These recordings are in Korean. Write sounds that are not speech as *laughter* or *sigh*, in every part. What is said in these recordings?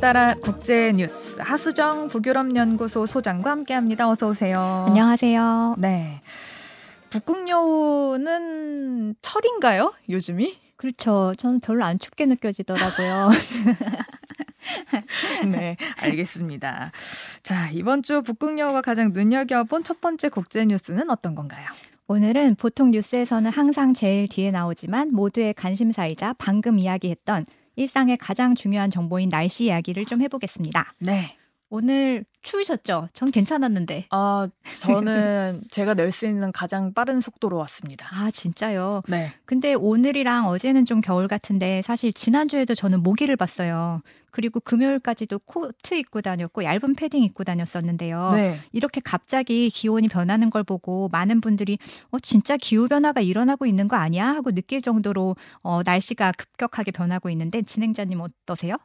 따라 국제 뉴스 하수정 북유럽 연구소 소장과 함께합니다. 어서 오세요. 안녕하세요. 네. 북극여우는 철인가요? 요즘이? 그렇죠. 저는 별로 안 춥게 느껴지더라고요. *laughs* 네, 알겠습니다. 자, 이번 주 북극여우가 가장 눈여겨본 첫 번째 국제 뉴스는 어떤 건가요? 오늘은 보통 뉴스에서는 항상 제일 뒤에 나오지만 모두의 관심사이자 방금 이야기했던 일상의 가장 중요한 정보인 날씨 이야기를 좀 해보겠습니다. 네. 오늘 추우셨죠? 전 괜찮았는데. 아, 저는 *laughs* 제가 낼 수 있는 가장 빠른 속도로 왔습니다. 아, 진짜요? 네. 근데 오늘이랑 어제는 좀 겨울 같은데 사실 지난주에도 저는 모기를 봤어요. 그리고 금요일까지도 코트 입고 다녔고 얇은 패딩 입고 다녔었는데요. 네. 이렇게 갑자기 기온이 변하는 걸 보고 많은 분들이 어 진짜 기후 변화가 일어나고 있는 거 아니야 하고 느낄 정도로 어 날씨가 급격하게 변하고 있는데 진행자님 어떠세요?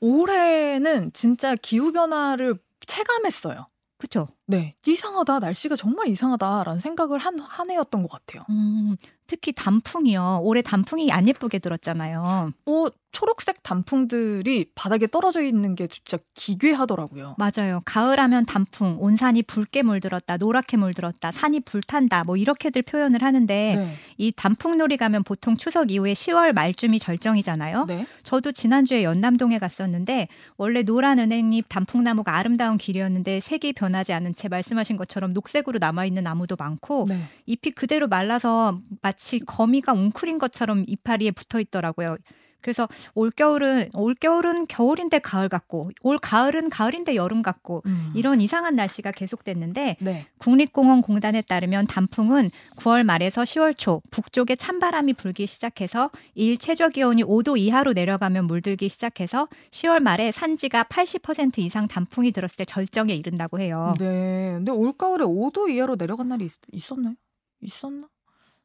올해는 진짜 기후 변화를 체감했어요. 그렇죠. 네, 이상하다. 날씨가 정말 이상하다라는 생각을 한 한 해였던 것 같아요. 음, 특히 단풍이요. 올해 단풍이 안 예쁘게 들었잖아요. 어, 초록색 단풍들이 바닥에 떨어져 있는 게 진짜 기괴하더라고요. 맞아요. 가을하면 단풍, 온 산이 붉게 물들었다, 노랗게 물들었다, 산이 불탄다, 뭐 이렇게들 표현을 하는데 네. 이 단풍놀이 가면 보통 추석 이후에 10월 말쯤이 절정이잖아요. 네. 저도 지난주에 연남동에 갔었는데 원래 노란 은행잎 단풍나무가 아름다운 길이었는데 색이 변하지 않은 채 말씀하신 것처럼 녹색으로 남아 있는 나무도 많고 네. 잎이 그대로 말라서 마치 거미가 웅크린 것처럼 이파리에 붙어 있더라고요. 그래서 올 겨울은 올 겨울은 겨울인데 가을 같고 올 가을은 가을인데 여름 같고 음. 이런 이상한 날씨가 계속됐는데 네. 국립공원공단에 따르면 단풍은 9월 말에서 10월 초 북쪽에 찬바람이 불기 시작해서 일 최저 기온이 5도 이하로 내려가면 물들기 시작해서 10월 말에 산지가 80% 이상 단풍이 들었을 때 절정에 이른다고 해요. 네. 근데 올 가을에 5도 이하로 내려간 날이 있, 었나요 있었나?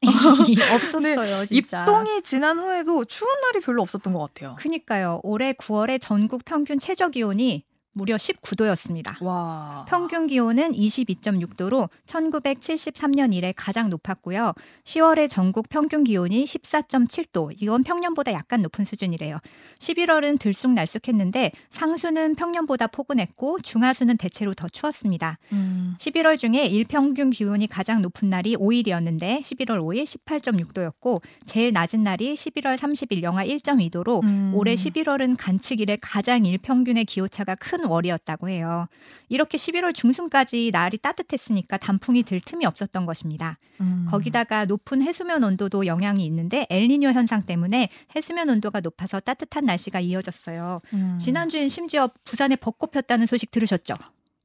*laughs* *laughs* 없었어요, 진짜. 입동이 지난 후에도 추운 날이 별로 없었던 것 같아요. 그니까요. 올해 9월에 전국 평균 최저 기온이 무려 19도였습니다. 와. 평균 기온은 22.6도로 1973년 이래 가장 높았고요. 10월에 전국 평균 기온이 14.7도. 이건 평년보다 약간 높은 수준이래요. 11월은 들쑥날쑥했는데 상수는 평년보다 포근했고 중하수는 대체로 더 추웠습니다. 음. 11월 중에 일평균 기온이 가장 높은 날이 5일이었는데 11월 5일 18.6도였고 제일 낮은 날이 11월 30일 영하 1.2도로 음. 올해 11월은 관측 이래 가장 일평균의 기오차가 큰 월이었다고 해요. 이렇게 11월 중순까지 날이 따뜻했으니까 단풍이 들 틈이 없었던 것입니다. 음. 거기다가 높은 해수면 온도도 영향이 있는데 엘니뇨 현상 때문에 해수면 온도가 높아서 따뜻한 날씨가 이어졌어요. 음. 지난주엔 심지어 부산에 벚꽃 폈다는 소식 들으셨죠?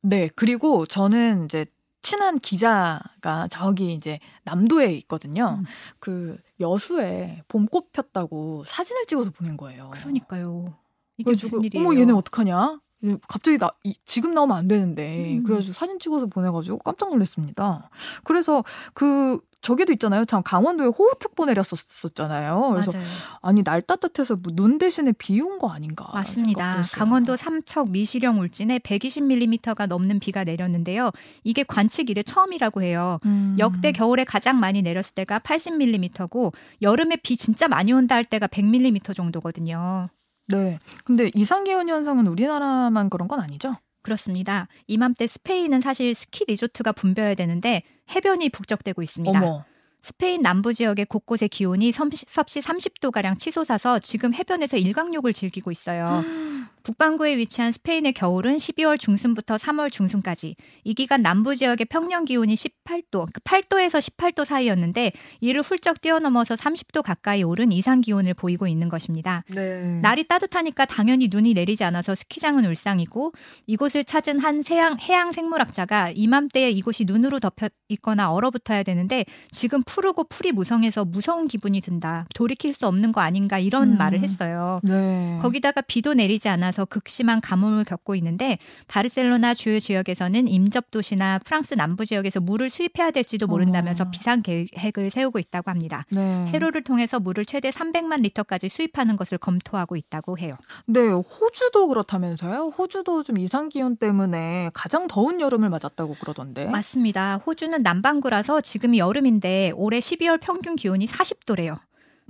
네. 그리고 저는 이제 친한 기자가 저기 이제 남도에 있거든요. 음. 그 여수에 봄꽃 폈다고 사진을 찍어서 보낸 거예요. 그러니까요. 이게 무슨 일이에요? 어머 얘네 어떡하냐? 갑자기 나 이, 지금 나오면 안 되는데 음. 그래가지고 사진 찍어서 보내가지고 깜짝 놀랐습니다. 그래서 그 저기도 있잖아요. 참 강원도에 호우특보 내렸었잖아요. 그래서 맞아요. 아니 날 따뜻해서 뭐눈 대신에 비 온 거 아닌가? 맞습니다. 강원도 삼척 미시령 울진에 120mm가 넘는 비가 내렸는데요. 이게 관측 이래 처음이라고 해요. 음. 역대 겨울에 가장 많이 내렸을 때가 80mm고 여름에 비 진짜 많이 온다 할 때가 100mm 정도거든요. 네. 근데 이상 기온 현상은 우리나라만 그런 건 아니죠? 그렇습니다. 이맘때 스페인은 사실 스키 리조트가 붐벼야 되는데 해변이 북적대고 있습니다. 어머. 스페인 남부 지역의 곳곳의 기온이 섭씨 30도가량 치솟아서 지금 해변에서 일광욕을 즐기고 있어요. *gasps* 북반구에 위치한 스페인의 겨울은 12월 중순부터 3월 중순까지. 이 기간 남부 지역의 평년 기온이 18도, 8도에서 18도 사이였는데 이를 훌쩍 뛰어넘어서 30도 가까이 오른 이상 기온을 보이고 있는 것입니다. 네. 날이 따뜻하니까 당연히 눈이 내리지 않아서 스키장은 울상이고 이곳을 찾은 한 해양, 해양 생물학자가 이맘때에 이곳이 눈으로 덮여 있거나 얼어붙어야 되는데 지금 푸르고 풀이 무성해서 무서운 기분이 든다. 돌이킬 수 없는 거 아닌가 이런 음. 말을 했어요. 네. 거기다가 비도 내리지 않아 서 극심한 가뭄을 겪고 있는데 바르셀로나 주요 지역에서는 임접 도시나 프랑스 남부 지역에서 물을 수입해야 될지도 모른다면서 어머. 비상 계획을 세우고 있다고 합니다. 네. 해로를 통해서 물을 최대 300만 리터까지 수입하는 것을 검토하고 있다고 해요. 네, 호주도 그렇다면서요? 호주도 좀 이상 기온 때문에 가장 더운 여름을 맞았다고 그러던데. 맞습니다. 호주는 남반구라서 지금이 여름인데 올해 12월 평균 기온이 40도래요.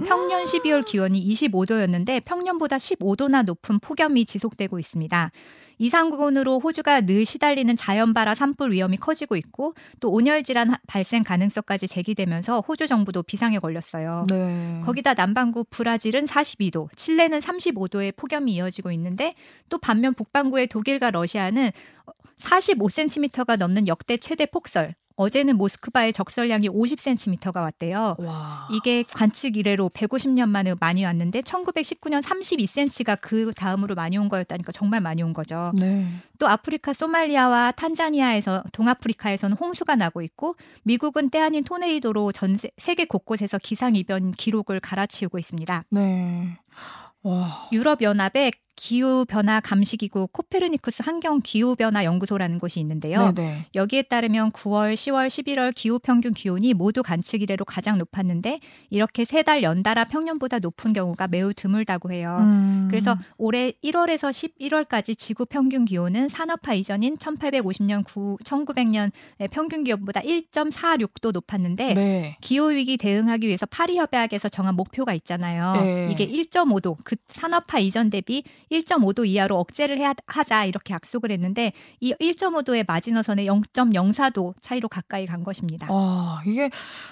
평년 12월 기온이 25도였는데 평년보다 15도나 높은 폭염이 지속되고 있습니다. 이상군으로 호주가 늘 시달리는 자연발화 산불 위험이 커지고 있고 또 온열 질환 발생 가능성까지 제기되면서 호주 정부도 비상에 걸렸어요. 네. 거기다 남반구 브라질은 42도, 칠레는 35도의 폭염이 이어지고 있는데 또 반면 북반구의 독일과 러시아는 45cm가 넘는 역대 최대 폭설, 어제는 모스크바의 적설량이 50cm가 왔대요. 와. 이게 관측 이래로 150년 만에 많이 왔는데 1919년 32cm가 그 다음으로 많이 온 거였다니까 정말 많이 온 거죠. 네. 또 아프리카 소말리아와 탄자니아에서 동아프리카에서는 홍수가 나고 있고 미국은 때 아닌 토네이도로 전 세, 세계 곳곳에서 기상 이변 기록을 갈아치우고 있습니다. 네. 와. 유럽 연합의 기후 변화 감시 기구 코페르니쿠스 환경 기후 변화 연구소라는 곳이 있는데요. 네네. 여기에 따르면 9월, 10월, 11월 기후 평균 기온이 모두 관측 이래로 가장 높았는데 이렇게 세 달 연달아 평년보다 높은 경우가 매우 드물다고 해요. 음. 그래서 올해 1월에서 11월까지 지구 평균 기온은 산업화 이전인 1850년 9, 1900년의 평균 기온보다 1.46도 높았는데 네. 기후 위기 대응하기 위해서 파리 협약에서 정한 목표가 있잖아요. 네. 이게 1.5도 그 산업화 이전 대비 1.5도 이하로 억제를 해야 하자 이렇게 약속을 했는데 이 1.5도의 마지노선에 0.04도 차이로 가까이 간 것입니다. 와, 이게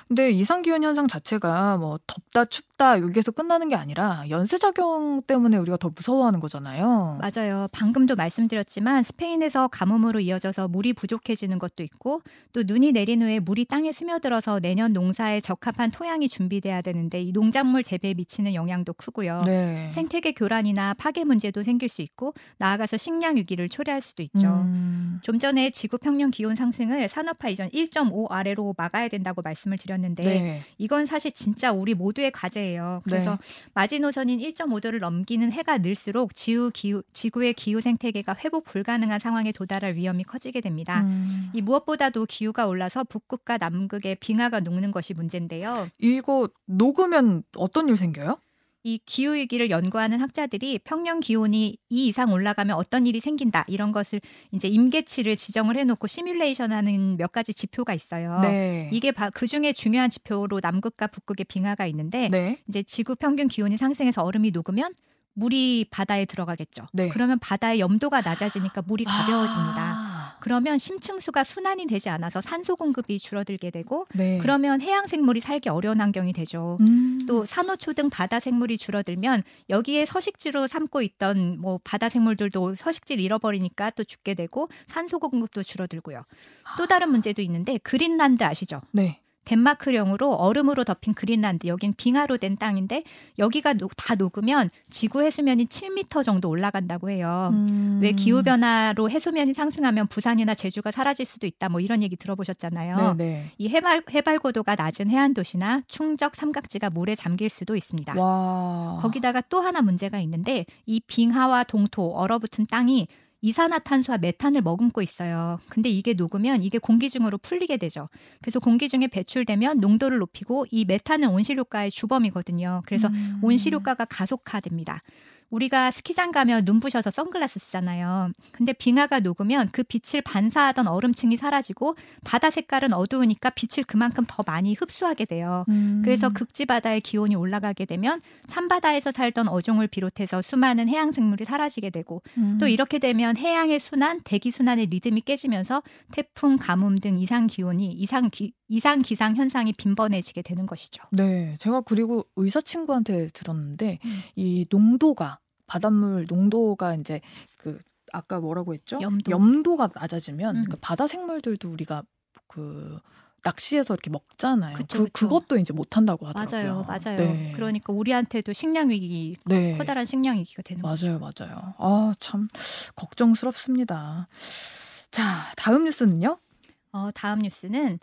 근데 이상 기온 현상 자체가 뭐 덥다 춥다 여기에서 끝나는 게 아니라 연쇄 작용 때문에 우리가 더 무서워하는 거잖아요. 맞아요. 방금도 말씀드렸지만 스페인에서 가뭄으로 이어져서 물이 부족해지는 것도 있고 또 눈이 내린 후에 물이 땅에 스며들어서 내년 농사에 적합한 토양이 준비돼야 되는데 이 농작물 재배에 미치는 영향도 크고요. 네. 생태계 교란이나 파괴 문제도 생길 수 있고 나아가서 식량 위기를 초래할 수도 있죠. 음, 좀 전에 지구 평년 기온 상승을 산업화 이전 1.5 아래로 막아야 된다고 말씀을 드렸는데 네. 이건 사실 진짜 우리 모두의 과제 예요. 그래서 네. 마지노선인 1.5도를 넘기는 해가 늘수록 지구 기후, 지구의 기후 생태계가 회복 불가능한 상황에 도달할 위험이 커지게 됩니다. 음. 이 무엇보다도 기후가 올라서 북극과 남극의 빙하가 녹는 것이 문제인데요. 이거 녹으면 어떤 일 생겨요? 이 기후 위기를 연구하는 학자들이 평년 기온이 이 이상 올라가면 어떤 일이 생긴다 이런 것을 이제 임계치를 지정을 해놓고 시뮬레이션하는 몇 가지 지표가 있어요. 네. 이게 그 중에 중요한 지표로 남극과 북극의 빙하가 있는데 네. 이제 지구 평균 기온이 상승해서 얼음이 녹으면 물이 바다에 들어가겠죠. 네. 그러면 바다의 염도가 낮아지니까 물이 가벼워집니다. 아, 그러면 심층수가 순환이 되지 않아서 산소 공급이 줄어들게 되고 네. 그러면 해양 생물이 살기 어려운 환경이 되죠. 음. 또 산호초 등 바다 생물이 줄어들면 여기에 서식지로 삼고 있던 뭐 바다 생물들도 서식지를 잃어버리니까 또 죽게 되고 산소 공급도 줄어들고요. 또 다른 문제도 있는데 그린란드 아시죠? 네. 덴마크령으로 얼음으로 덮인 그린란드 여긴 빙하로 된 땅인데 여기가 녹- 다 녹으면 지구 해수면이 7m 정도 올라간다고 해요. 음. 왜 기후 변화로 해수면이 상승하면 부산이나 제주가 사라질 수도 있다 뭐 이런 얘기 들어보셨잖아요. 네, 네. 이 해발 해발 고도가 낮은 해안 도시나 충적 삼각지가 물에 잠길 수도 있습니다. 와. 거기다가 또 하나 문제가 있는데 이 빙하와 동토 얼어붙은 땅이 이산화탄소와 메탄을 머금고 있어요. 근데 이게 녹으면 이게 공기 중으로 풀리게 되죠. 그래서 공기 중에 배출되면 농도를 높이고 이 메탄은 온실효과의 주범이거든요. 그래서 음. 온실효과가 가속화됩니다. 우리가 스키장 가면 눈부셔서 선글라스 쓰잖아요. 근데 빙하가 녹으면 그 빛을 반사하던 얼음층이 사라지고 바다 색깔은 어두우니까 빛을 그만큼 더 많이 흡수하게 돼요. 음. 그래서 극지 바다의 기온이 올라가게 되면 찬바다에서 살던 어종을 비롯해서 수많은 해양 생물이 사라지게 되고 음. 또 이렇게 되면 해양의 순환, 대기 순환의 리듬이 깨지면서 태풍, 가뭄 등 이상 기온이 이상 기, 이상 기상 현상이 빈번해지게 되는 것이죠. 네, 제가 그리고 의사 친구한테 들었는데 음. 이 농도가 바닷물 농도가 이제 그 아까 뭐라고 했죠? 염도. 가 낮아지면 음. 그 바다 생물들도 우리가 그 낚시해서 이렇게 먹잖아요. 그쵸, 그 그쵸. 그것도 이제 못 한다고 하더라고요. 맞아요, 맞아요. 네. 그러니까 우리한테도 식량 위기, 네. 커다란 식량 위기가 되는 거죠. 맞아요, 맞아요. 아, 참 걱정스럽습니다. 자, 다음 뉴스는요? 어, 다음 뉴스는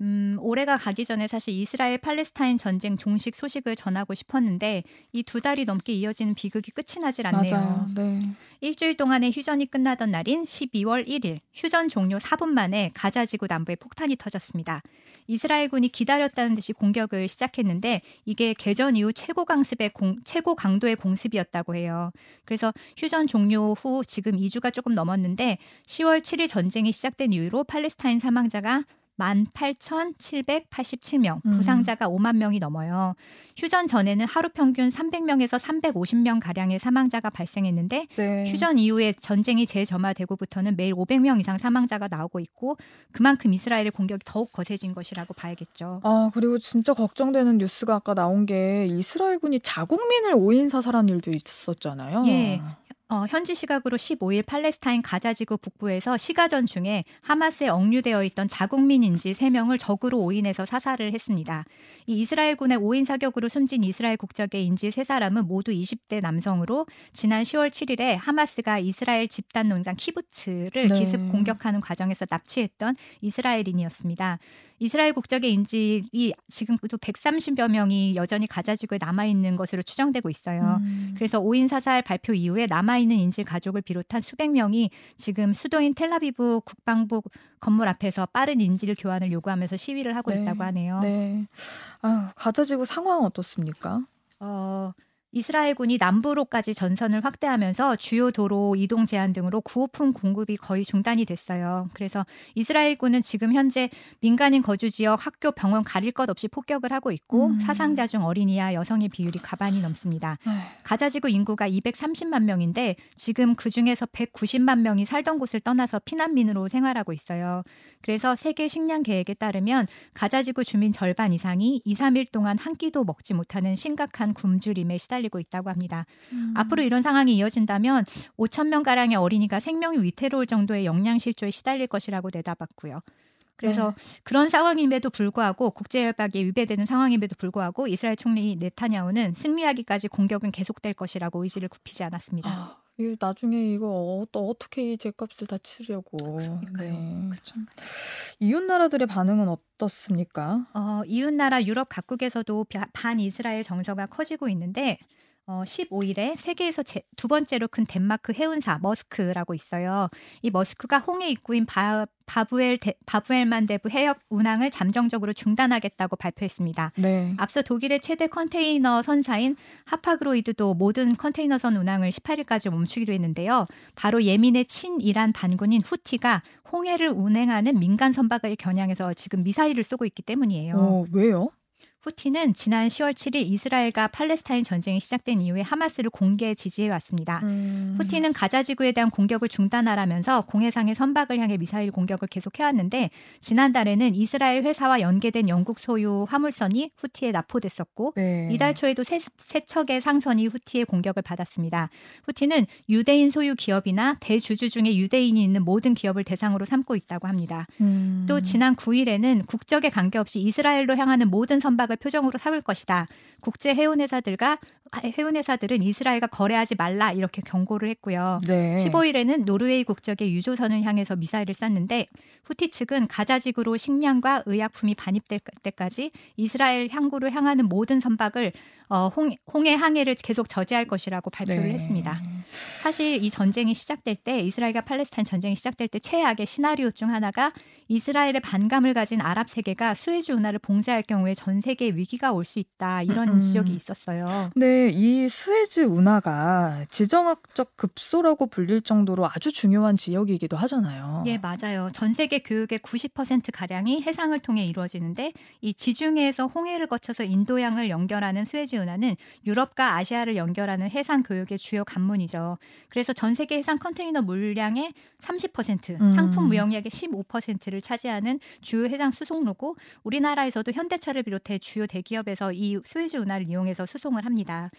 음, 올해가 가기 전에 사실 이스라엘 팔레스타인 전쟁 종식 소식을 전하고 싶었는데 이 두 달이 넘게 이어지는 비극이 끝이 나질 않네요. 맞아요. 네. 일주일 동안의 휴전이 끝나던 날인 12월 1일 휴전 종료 4분 만에 가자 지구 남부에 폭탄이 터졌습니다. 이스라엘군이 기다렸다는 듯이 공격을 시작했는데 이게 개전 이후 최고 강습의 공, 최고 강도의 공습이었다고 해요. 그래서 휴전 종료 후 지금 2주가 조금 넘었는데 10월 7일 전쟁이 시작된 이후로 팔레스타인 사망자가 18,787명, 음. 부상자가 5만 명이 넘어요. 휴전 전에는 하루 평균 300명에서 350명 가량의 사망자가 발생했는데 네. 휴전 이후에 전쟁이 재점화되고부터는 매일 500명 이상 사망자가 나오고 있고 그만큼 이스라엘의 공격이 더욱 거세진 것이라고 봐야겠죠. 아 그리고 진짜 걱정되는 뉴스가 아까 나온 게 이스라엘군이 자국민을 오인 사살한 일도 있었잖아요. 예. 어, 현지 시각으로 15일 팔레스타인 가자지구 북부에서 시가전 중에 하마스에 억류되어 있던 자국민 인지 3명을 적으로 오인해서 사살을 했습니다. 이 이스라엘군의 오인 사격으로 숨진 이스라엘 국적의 인지 3사람은 모두 20대 남성으로 지난 10월 7일에 하마스가 이스라엘 집단 농장 키부츠를 네. 기습 공격하는 과정에서 납치했던 이스라엘인이었습니다. 이스라엘 국적의 인질이 지금도 130여 명이 여전히 가자지구에 남아 있는 것으로 추정되고 있어요. 음. 그래서 오인 사살 발표 이후에 남아 있는 인질 가족을 비롯한 수백 명이 지금 수도인 텔라비브 국방부 건물 앞에서 빠른 인질 교환을 요구하면서 시위를 하고 네. 있다고 하네요. 네. 아, 가자지구 상황 어떻습니까? 어, 이스라엘군이 남부로까지 전선을 확대하면서 주요 도로 이동 제한 등으로 구호품 공급이 거의 중단이 됐어요. 그래서 이스라엘군은 지금 현재 민간인 거주 지역, 학교, 병원 가릴 것 없이 폭격을 하고 있고 음. 사상자 중 어린이와 여성의 비율이 가반이 넘습니다. 가자지구 인구가 230만 명인데 지금 그 중에서 190만 명이 살던 곳을 떠나서 피난민으로 생활하고 있어요. 그래서 세계 식량 계획에 따르면 가자지구 주민 절반 이상이 2, 3일 동안 한 끼도 먹지 못하는 심각한 굶주림에 시달 리고 있다고 합니다. 음. 앞으로 이런 상황이 이어진다면 5천 명 가량의 어린이가 생명이 위태로울 정도의 영양 실조에 시달릴 것이라고 내다봤고요. 그래서 네. 그런 상황임에도 불구하고 국제협약에 위배되는 상황임에도 불구하고 이스라엘 총리 네타냐후는 승리하기까지 공격은 계속될 것이라고 의지를 굽히지 않았습니다. 아, 이 나중에 이거 어, 어떻게 이 죄값을 다 치려고. 네. 그렇죠. 이웃 나라들의 반응은 어떻습니까? 어, 이웃 나라 유럽 각국에서도 반 이스라엘 정서가 커지고 있는데 어, 15일에 세계에서 제, 두 번째로 큰 덴마크 해운사 머스크라고 있어요. 이 머스크가 홍해 입구인 바, 바부엘 데, 바부엘만 대부 해역 운항을 잠정적으로 중단하겠다고 발표했습니다. 네. 앞서 독일의 최대 컨테이너 선사인 하파그로이드도 모든 컨테이너선 운항을 18일까지 멈추기로 했는데요. 바로 예민의 친이란 반군인 후티가 홍해를 운행하는 민간 선박을 겨냥해서 지금 미사일을 쏘고 있기 때문이에요. 어, 왜요? 후티는 지난 10월 7일 이스라엘과 팔레스타인 전쟁이 시작된 이후에 하마스를 공개 지지해 왔습니다. 음. 후티는 가자 지구에 대한 공격을 중단하라면서 공해상의 선박을 향해 미사일 공격을 계속해 왔는데 지난달에는 이스라엘 회사와 연계된 영국 소유 화물선이 후티에 납포됐었고 네. 이달 초에도 세, 세 척의 상선이 후티의 공격을 받았습니다. 후티는 유대인 소유 기업이나 대주주 중에 유대인이 있는 모든 기업을 대상으로 삼고 있다고 합니다. 음. 또 지난 9일에는 국적에 관계없이 이스라엘로 향하는 모든 선박 전략을 표정으로 삼을 것이다. 국제 해운 회사들과 해운 회사들은 이스라엘과 거래하지 말라 이렇게 경고를 했고요. 네. 15일에는 노르웨이 국적의 유조선을 향해서 미사일을 쐈는데 후티 측은 가자지구로 식량과 의약품이 반입될 때까지 이스라엘 항구로 향하는 모든 선박을 어, 홍, 홍해 항해를 계속 저지할 것이라고 발표를 네. 했습니다. 사실 이 전쟁이 시작될 때 이스라엘과 팔레스타인 전쟁이 시작될 때 최악의 시나리오 중 하나가 이스라엘의 반감을 가진 아랍 세계가 수에즈 운하를 봉쇄할 경우에 전 세계에 위기가 올 수 있다 이런 음. 지적이 있었어요. 네, 이 수에즈 운하가 지정학적 급소라고 불릴 정도로 아주 중요한 지역이기도 하잖아요. 예, 맞아요. 전 세계 교육의 90% 가량이 해상을 통해 이루어지는데 이 지중해에서 홍해를 거쳐서 인도양을 연결하는 수에즈 운하는 유럽과 아시아를 연결하는 해상 교육의 주요 관문이죠. 그래서 전 세계 해상 컨테이너 물량의 30%, 음. 상품 무역량의 15%를 차지하는 주요 해상 수송로고 우리나라에서도 현대차를 비롯해 주요 대기업에서 이 수에즈 운하를 이용해서 수송을 합니다.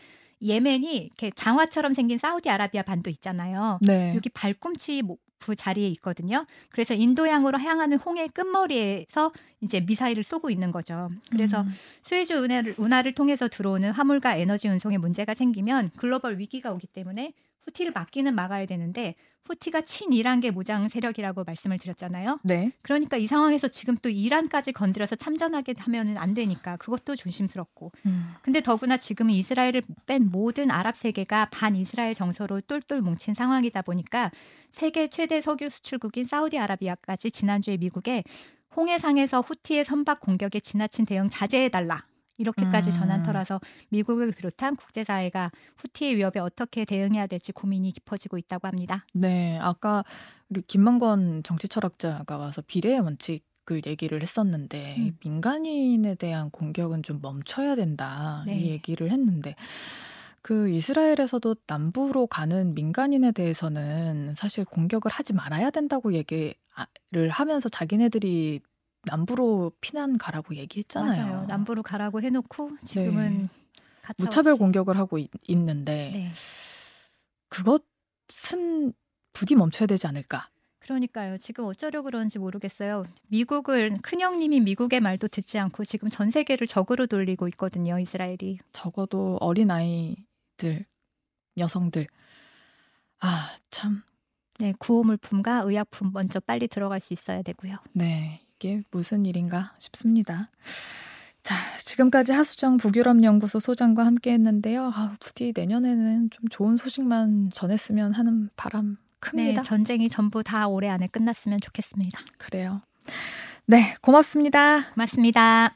예멘이 이렇게 장화처럼 생긴 사우디아라비아 반도 있잖아요. 네. 여기 발꿈치 그 자리에 있거든요. 그래서 인도양으로 향하는 홍해 끝머리에서 이제 미사일을 쏘고 있는 거죠. 그래서 음. 수에즈 운하를, 운하를 통해서 들어오는 화물과 에너지 운송에 문제가 생기면 글로벌 위기가 오기 때문에 후티를 막기는 막아야 되는데 후티가 친이란계 무장 세력이라고 말씀을 드렸잖아요. 네. 그러니까 이 상황에서 지금 또 이란까지 건드려서 참전하게 하면은 안 되니까 그것도 조심스럽고. 음. 근데 더구나 지금은 이스라엘을 뺀 모든 아랍 세계가 반 이스라엘 정서로 똘똘 뭉친 상황이다 보니까 세계 최대 석유 수출국인 사우디아라비아까지 지난주에 미국에 홍해상에서 후티의 선박 공격에 지나친 대응 자제해달라 이렇게까지 음. 전한 터라서 미국을 비롯한 국제사회가 후티의 위협에 어떻게 대응해야 될지 고민이 깊어지고 있다고 합니다. 네, 아까 우리 김만권 정치 철학자가 와서 비례의 원칙 공격을 얘기를 했었는데 음. 민간인에 대한 공격은 좀 멈춰야 된다 네. 이 얘기를 했는데 그 이스라엘에서도 남부로 가는 민간인에 대해서는 사실 공격을 하지 말아야 된다고 얘기를 하면서 자기네들이 남부로 피난 가라고 얘기했잖아요. 맞아요. 남부로 가라고 해놓고 지금은 가차 무차별. 공격을 하고 있, 있는데 네. 그것은 부디 멈춰야 되지 않을까? 그러니까요. 지금 어쩌려 그런지 모르겠어요. 미국은 큰형님이 미국의 말도 듣지 않고 지금 전 세계를 적으로 돌리고 있거든요. 이스라엘이. 적어도 어린 아이들, 여성들 아 참. 네, 구호물품과 의약품 먼저 빨리 들어갈 수 있어야 되고요. 네, 이게 무슨 일인가 싶습니다. 자, 지금까지 하수정 북유럽 연구소 소장과 함께 했는데요. 아, 부디 내년에는 좀 좋은 소식만 전했으면 하는 바람 큽니다. 네, 전쟁이 전부 다 올해 안에 끝났으면 좋겠습니다. 그래요. 네, 고맙습니다. 고맙습니다.